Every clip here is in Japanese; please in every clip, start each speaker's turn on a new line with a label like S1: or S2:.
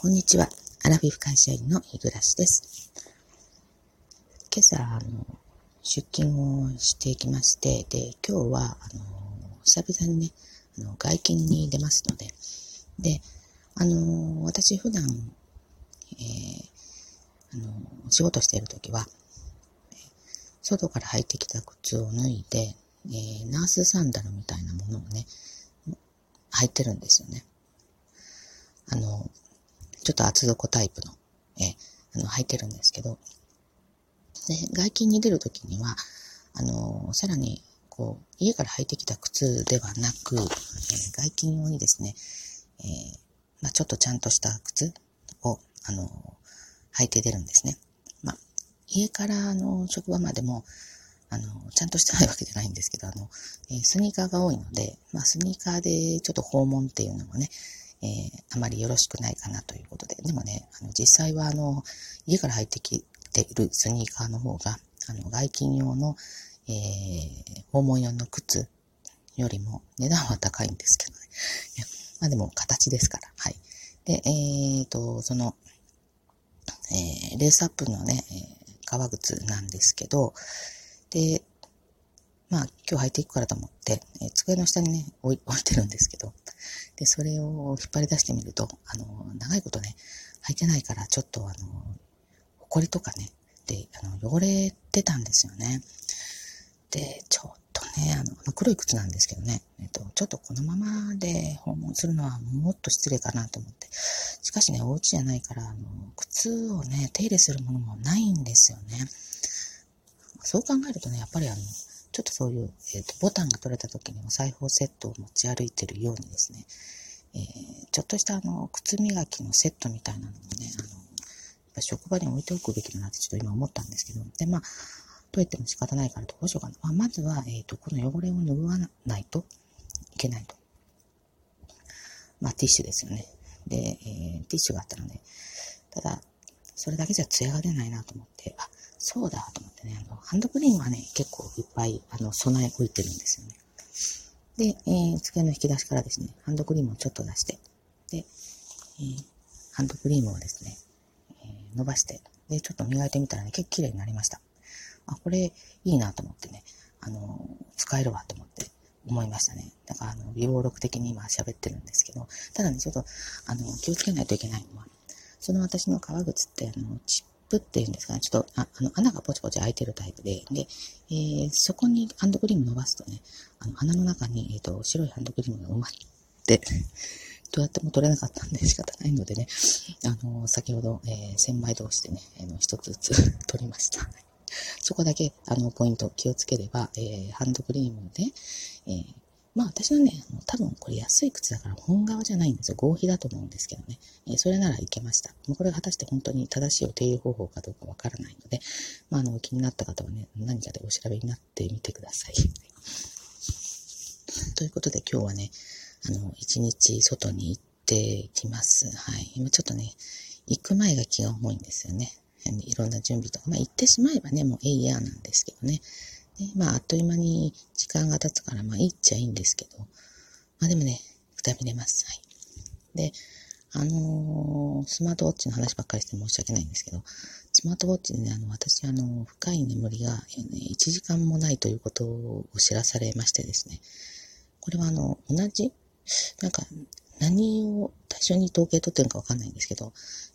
S1: こんにちは。アラフィフ会社員の日暮です。今朝、あの、出勤をしていきまして、で、今日は、あの、久々にね、あの外勤に出ますので、で、あの、私普段、えー、あの、仕事しているときは、外から履いてきた靴を脱いで、えー、ナースサンダルみたいなものをね、履いてるんですよね。あの、ちょっと厚底タイプの、えあの、履いてるんですけど、で、外勤に出るときには、あの、さらに、こう、家から履いてきた靴ではなく、えー、外勤用にですね、えー、まあ、ちょっとちゃんとした靴を、あの、履いて出るんですね。まあ、家から、あの、職場までも、あの、ちゃんとしてないわけじゃないんですけど、あの、えー、スニーカーが多いので、まあ、スニーカーでちょっと訪問っていうのもね、えー、あまりよろしくないかなということで。でもね、あの、実際はあの、家から入ってきているスニーカーの方が、あの、外勤用の、えー、訪問用の靴よりも値段は高いんですけどね。いやまあでも形ですから。はい。で、えっ、ー、と、その、えー、レースアップのね、え、革靴なんですけど、で、まあ、今日履いていくからと思って、えー、机の下にね置い、置いてるんですけど、で、それを引っ張り出してみると、あの、長いことね、履いてないから、ちょっとあの、埃とかね、で、あの、汚れてたんですよね。で、ちょっとね、あの、黒い靴なんですけどね、えっと、ちょっとこのままで訪問するのはもっと失礼かなと思って。しかしね、お家じゃないから、あの、靴をね、手入れするものもないんですよね。そう考えるとね、やっぱりあの、ちょっとそういう、えっ、ー、と、ボタンが取れた時にお裁縫セットを持ち歩いてるようにですね、えー、ちょっとしたあの、靴磨きのセットみたいなのもね、あの、職場に置いておくべきだなってちょっと今思ったんですけど、で、まあ、と言っても仕方ないからどうしようかな。まあ、まずは、えっ、ー、と、この汚れを拭わないといけないと。まあ、ティッシュですよね。で、えー、ティッシュがあったので、ただ、それだけじゃ艶が出ないなと思って、あ、そうだと思ってね、あの、ハンドクリームはね、結構いっぱい、あの、備え置いてるんですよね。で、えー、机の引き出しからですね、ハンドクリームをちょっと出して、で、えー、ハンドクリームをですね、えー、伸ばして、で、ちょっと磨いてみたらね、結構綺麗になりました。あ、これいいなと思ってね、あの、使えるわと思って思いましたね。だから、あの、微暴録的に今喋ってるんですけど、ただね、ちょっと、あの、気をつけないといけないのは、その私の革靴って、あの、チップっていうんですかね、ちょっと、ああの、穴がポチポチ開いてるタイプで、で、えー、そこにハンドクリーム伸ばすとね、あの、穴の中に、えっ、ー、と、白いハンドクリームが埋まって、どうやっても取れなかったんで仕方ないのでね、あの、先ほど、えー、千枚通してね、あの、一つずつ 取りました。そこだけ、あの、ポイント気をつければ、えー、ハンドクリームで、えー、まあ私はね、多分これ安い靴だから本革じゃないんですよ。合皮だと思うんですけどね。えー、それならいけました。もうこれが果たして本当に正しいお手入れ方法かどうかわからないので、まああの、気になった方はね、何かでお調べになってみてください。ということで今日はね、あの、一日外に行ってきます。はい。今ちょっとね、行く前が気が重いんですよね。いろんな準備とか。まあ行ってしまえばね、もうえいやなんですけどね。で、まあ、あっという間に時間が経つから、まあ、いいっちゃいいんですけど、まあでもね、くたびれます。はい。で、あのー、スマートウォッチの話ばっかりして申し訳ないんですけど、スマートウォッチでね、あの、私、あの、深い眠りが、ね、1時間もないということを知らされましてですね、これはあの、同じ、なんか、何を対象に統計取ってるのかわかんないんですけど、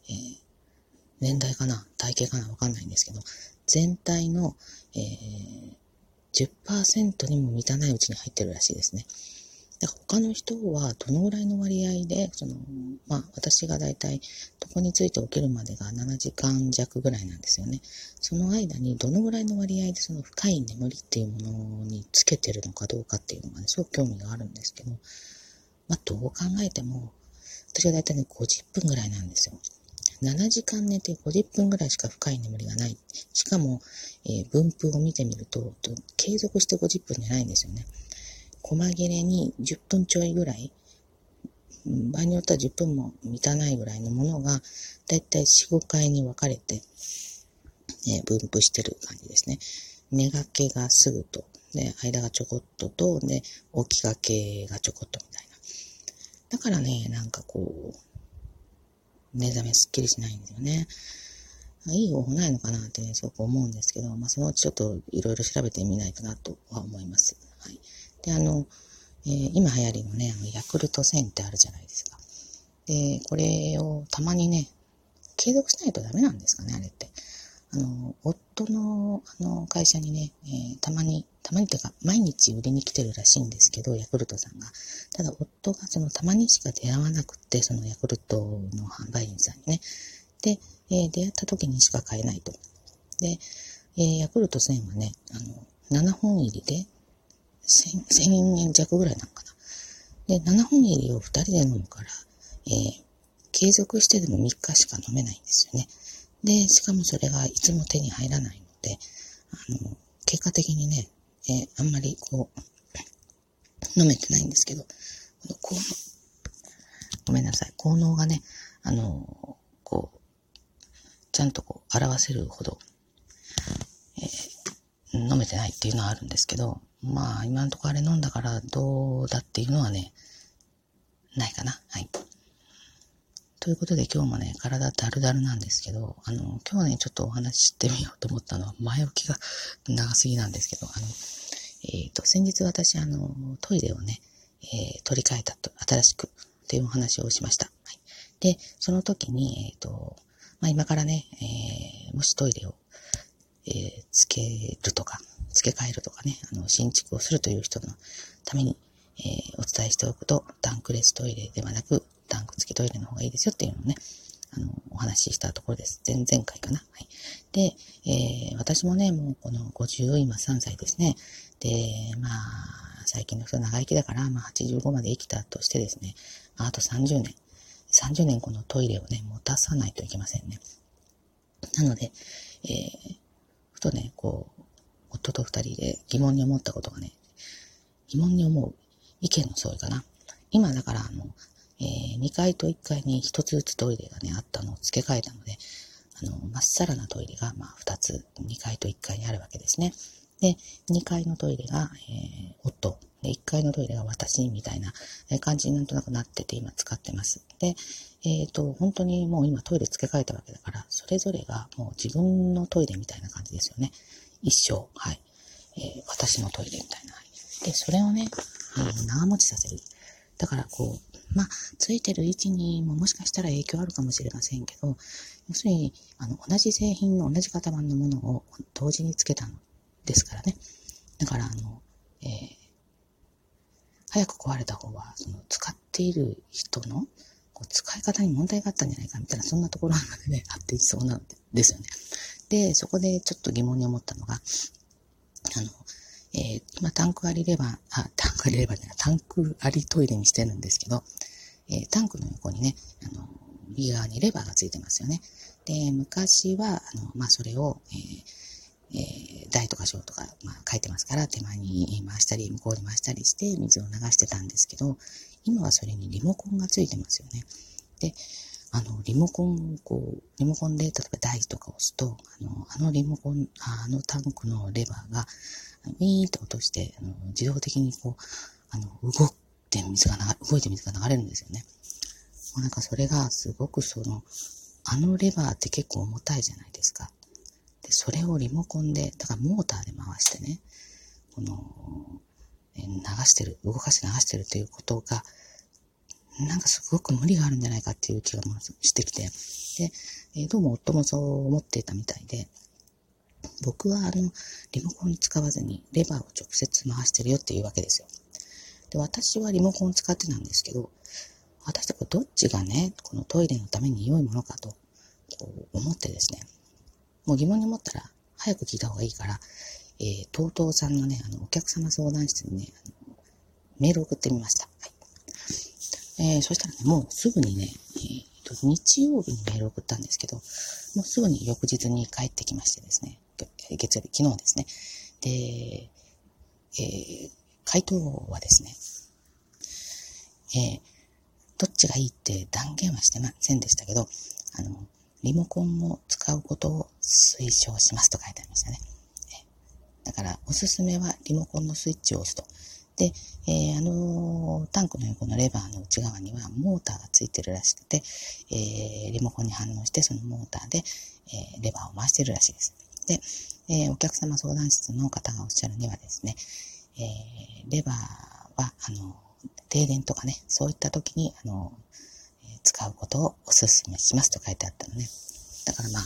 S1: えー、年代かな体型かなわかんないんですけど、全体の、えー、10%にも満たないうちに入ってるらしいですね。だから他の人はどのぐらいの割合で、その、まあ私がだいたい床について起きるまでが7時間弱ぐらいなんですよね。その間にどのぐらいの割合でその深い眠りっていうものにつけてるのかどうかっていうのがね、すごく興味があるんですけど、まあどう考えても、私はだいたいね50分ぐらいなんですよ。7時間寝て50分ぐらいしか深い眠りがない。しかも、えー、分布を見てみると、継続して50分じゃないんですよね。細切れに10分ちょいぐらい、場合によっては10分も満たないぐらいのものが、だいたい4、5回に分かれて、えー、分布してる感じですね。寝がけがすぐと、で、間がちょこっとと、で、起きがけがちょこっとみたいな。だからね、なんかこう、目覚めすっきりしないんですよね。いい方法ないのかなって、すごく思うんですけど、まあ、そのうちちょっといろいろ調べてみないとなとは思います。はい。で、あの、えー、今流行りのね、あの、ヤクルト1000ってあるじゃないですか。で、これをたまにね、継続しないとダメなんですかね、あれって。あの、夫の、あの、会社にね、えー、たまに、たまにとか、毎日売りに来てるらしいんですけど、ヤクルトさんが。ただ、夫がその、たまにしか出会わなくて、そのヤクルトの販売員さんにね。で、えー、出会った時にしか買えないと。で、えー、ヤクルト1000はね、あの、7本入りで、1000円弱ぐらいなのかな。で、7本入りを2人で飲むから、えー、継続してでも3日しか飲めないんですよね。で、しかもそれがいつも手に入らないので、あの、結果的にね、えー、あんまりこう、飲めてないんですけど、この効能、ごめんなさい、効能がね、あの、こう、ちゃんとこう、表せるほど、えー、飲めてないっていうのはあるんですけど、まあ、今んところあれ飲んだからどうだっていうのはね、ないかな。はい。ということで今日もね、体だるだるなんですけど、あの、今日ね、ちょっとお話ししてみようと思ったのは、前置きが長すぎなんですけど、あの、えっ、ー、と、先日私、あの、トイレをね、えー、取り替えたと、新しく、というお話をしました。はい、で、その時に、えっ、ー、と、まあ、今からね、えー、もしトイレを、えー、つけるとか、付け替えるとかね、あの、新築をするという人のために、えー、お伝えしておくと、タンクレストイレではなく、付きトイレの方がいいですよっていうのをね、あの、お話ししたところです。前々回かな。はい。で、えー、私もね、もうこの50、今3歳ですね。で、まあ、最近の人長生きだから、まあ85まで生きたとしてですね、あ、あと30年、30年このトイレをね、持たさないといけませんね。なので、えー、ふとね、こう、夫と二人で疑問に思ったことがね、疑問に思う意見の相違かな。今だからあの、えー、2階と1階に1つずつトイレがね、あったのを付け替えたので、あの、まっさらなトイレが、まあ、2つ、2階と1階にあるわけですね。で、2階のトイレが、えー、夫。で、1階のトイレが私、みたいな感じになんとなくなってて、今使ってます。で、えっ、ー、と、本当にもう今トイレ付け替えたわけだから、それぞれがもう自分のトイレみたいな感じですよね。一生、はい。えー、私のトイレみたいな。で、それをね、うん、長持ちさせる。だから、こう、まあ、ついてる位置にももしかしたら影響あるかもしれませんけど、要するに、あの、同じ製品の同じ型番のものを同時につけたのですからね。だから、あの、えー、早く壊れた方は、その、使っている人の、こう使い方に問題があったんじゃないかみたいな、そんなところまでね、あっていきそうなんですよね。で、そこでちょっと疑問に思ったのが、あの、えー、今タンクありレバー、あ、タンクありレバーじゃない、タンクありトイレにしてるんですけど、えー、タンクの横にね、あの、右側にレバーがついてますよね。で、昔は、あの、まあ、それを、えー、えー、大とか小とか、まあ、書いてますから、手前に回したり、向こうに回したりして、水を流してたんですけど、今はそれにリモコンがついてますよね。で、あの、リモコンをこう、リモコンで、例えば台とか押すと、あの、あのリモコン、あのタンクのレバーが、ウィーンと落として、あの自動的にこう、あの、動いて水が流、動いて水が流れるんですよね。もうなんかそれがすごくその、あのレバーって結構重たいじゃないですか。で、それをリモコンで、だからモーターで回してね、この、流してる、動かして流してるということが、なんかすごく無理があるんじゃないかっていう気がしてきて、で、え、どうも夫もそう思っていたみたいで、僕はあの、リモコン使わずにレバーを直接回してるよっていうわけですよ。で、私はリモコン使ってたんですけど、私とどっちがね、このトイレのために良いものかと、思ってですね、もう疑問に思ったら早く聞いた方がいいから、えー、TOTO さんのね、あの、お客様相談室にね、メール送ってみました。えー、そしたらね、もうすぐにね、えーと、日曜日にメール送ったんですけど、もうすぐに翌日に帰ってきましてですね、月曜日、昨日ですね。で、えー、回答はですね、えー、どっちがいいって断言はしてませんでしたけど、あの、リモコンを使うことを推奨しますと書いてありましたね。だから、おすすめはリモコンのスイッチを押すと。で、えー、あのタンクの横のレバーの内側にはモーターがついてるらしくて、えー、リモコンに反応してそのモーターで、え、レバーを回してるらしいです。で、えお客様相談室の方がおっしゃるにはですね、えレバーは、あの、停電とかね、そういった時に、あの、使うことをお勧めしますと書いてあったのね。だからまあ、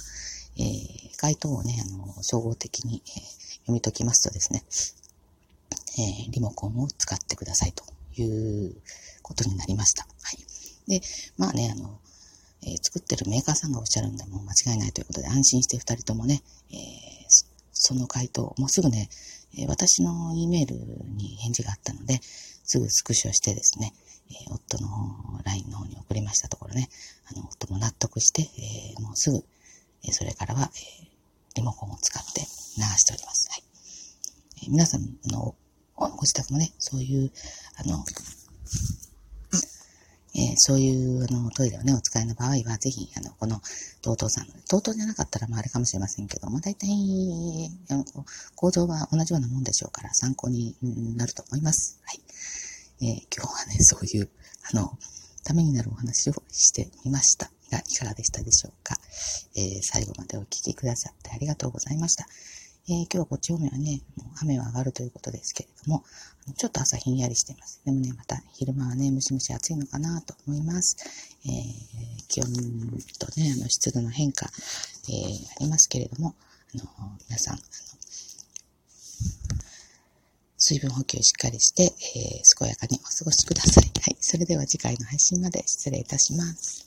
S1: えー、回答をね、あの、総合的に、えー、読み解きますとですね、え、リモコンを使ってくださいということになりました。はい。で、まあね、あの、えー、作ってるメーカーさんがおっしゃるんで、もう間違いないということで、安心して二人ともね、えー、その回答、もうすぐね、え、私の E メールに返事があったので、すぐスクショしてですね、えー、夫の LINE の方に送りましたところね、あの、夫も納得して、え、もうすぐ、えそれからは、えリモコンを使って流しております。はい。え皆さんのご自宅もね、そういう、あの、えー、そういうあのトイレをね、お使いの場合は、ぜひ、あの、この TOTO さんの、TOTO じゃなかったら、まあ、あれかもしれませんけども、大体、あの構造は同じようなもんでしょうから、参考になると思います。はい。えー、今日はね、そういう、あの、ためになるお話をしてみましたが、いかがでしたでしょうか。えー、最後までお聴きくださってありがとうございました。えー、今日はこっち方面はね、もう雨は上がるということですけれども、ちょっと朝ひんやりしています。でもね、また昼間はね、ムシムシ暑いのかなと思います。えー、気温とね、あの湿度の変化、えー、ありますけれども、あの皆さん、あの水分補給しっかりして、え、健やかにお過ごしください。はい。それでは次回の配信まで失礼いたします。